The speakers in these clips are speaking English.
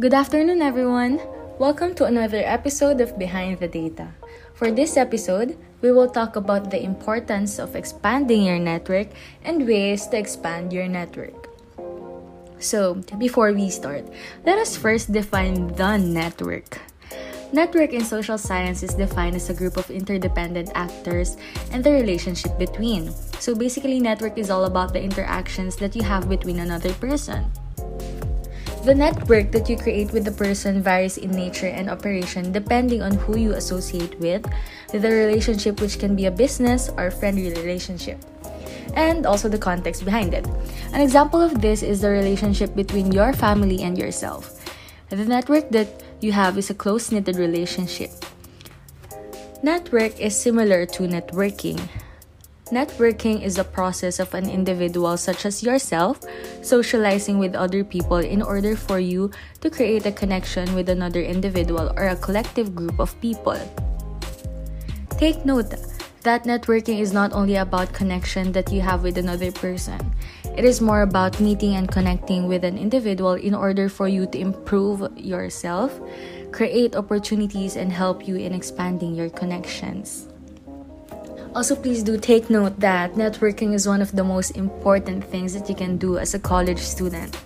Good afternoon, everyone. Welcome to another episode of Behind the Data. For this episode, we will talk about the importance of expanding your network and ways to expand your network. So, before we start, let us first define the network. Network in social science is defined as a group of interdependent actors and the relationship between. So, basically, network is all about the interactions that you have between another person. The network that you create with the person varies in nature and operation depending on who you associate with, the relationship which can be a business or friendly relationship, and also the context behind it. An example of this is the relationship between your family and yourself. The network that you have is a close knitted relationship. Network is similar to networking. Networking is the process of an individual, such as yourself, socializing with other people in order for you to create a connection with another individual or a collective group of people. Take note that networking is not only about connection that you have with another person. It is more about meeting and connecting with an individual in order for you to improve yourself, create opportunities, and help you in expanding your connections. Also, please do take note that networking is one of the most important things that you can do as a college student.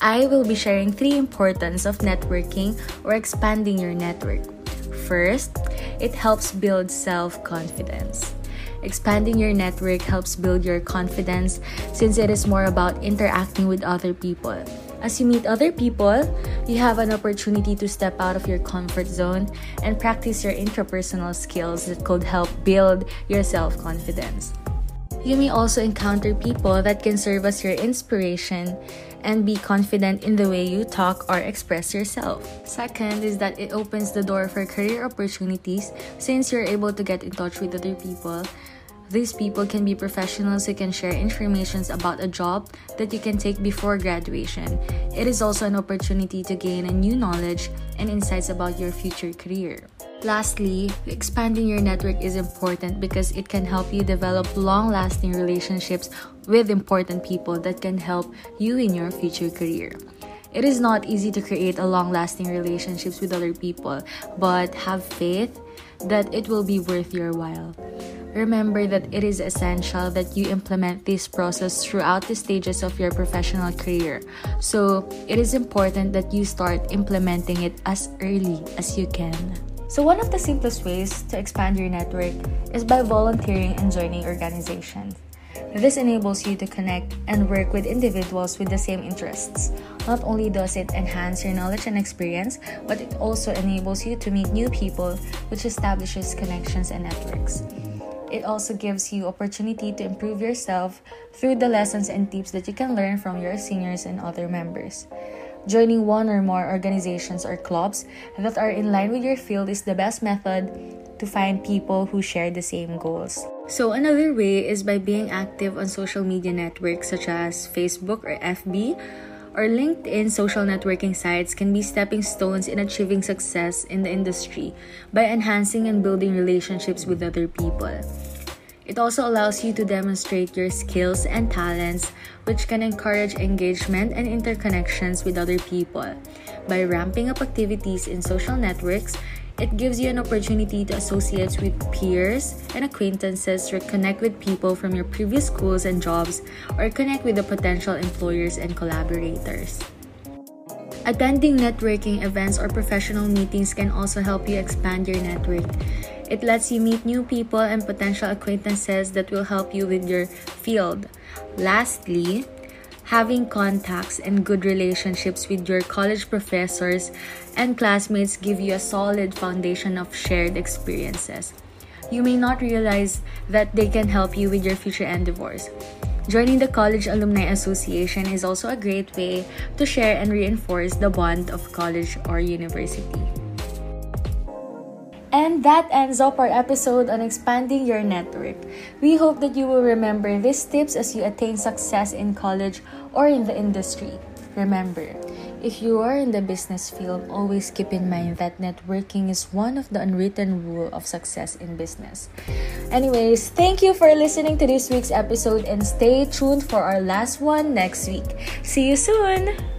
I will be sharing three importance of networking or expanding your network. First, it helps build self-confidence. Expanding your network helps build your confidence since it is more about interacting with other people as you meet other people, you have an opportunity to step out of your comfort zone and practice your interpersonal skills that could help build your self confidence. You may also encounter people that can serve as your inspiration and be confident in the way you talk or express yourself. Second is that it opens the door for career opportunities since you're able to get in touch with other people these people can be professionals who can share information about a job that you can take before graduation. It is also an opportunity to gain a new knowledge and insights about your future career. Lastly, expanding your network is important because it can help you develop long lasting relationships with important people that can help you in your future career. It is not easy to create a long lasting relationships with other people, but have faith that it will be worth your while. Remember that it is essential that you implement this process throughout the stages of your professional career. So, it is important that you start implementing it as early as you can. So, one of the simplest ways to expand your network is by volunteering and joining organizations. This enables you to connect and work with individuals with the same interests. Not only does it enhance your knowledge and experience, but it also enables you to meet new people, which establishes connections and networks. It also gives you opportunity to improve yourself through the lessons and tips that you can learn from your seniors and other members. Joining one or more organizations or clubs that are in line with your field is the best method to find people who share the same goals. So, another way is by being active on social media networks such as Facebook or FB or LinkedIn social networking sites can be stepping stones in achieving success in the industry by enhancing and building relationships with other people. It also allows you to demonstrate your skills and talents, which can encourage engagement and interconnections with other people. By ramping up activities in social networks, it gives you an opportunity to associate with peers and acquaintances or connect with people from your previous schools and jobs or connect with the potential employers and collaborators. Attending networking events or professional meetings can also help you expand your network. It lets you meet new people and potential acquaintances that will help you with your field. Lastly, having contacts and good relationships with your college professors and classmates give you a solid foundation of shared experiences. You may not realize that they can help you with your future endeavors. Joining the College Alumni Association is also a great way to share and reinforce the bond of college or university. And that ends up our episode on expanding your network. We hope that you will remember these tips as you attain success in college or in the industry. Remember, if you are in the business field, always keep in mind that networking is one of the unwritten rule of success in business. Anyways, thank you for listening to this week's episode and stay tuned for our last one next week. See you soon!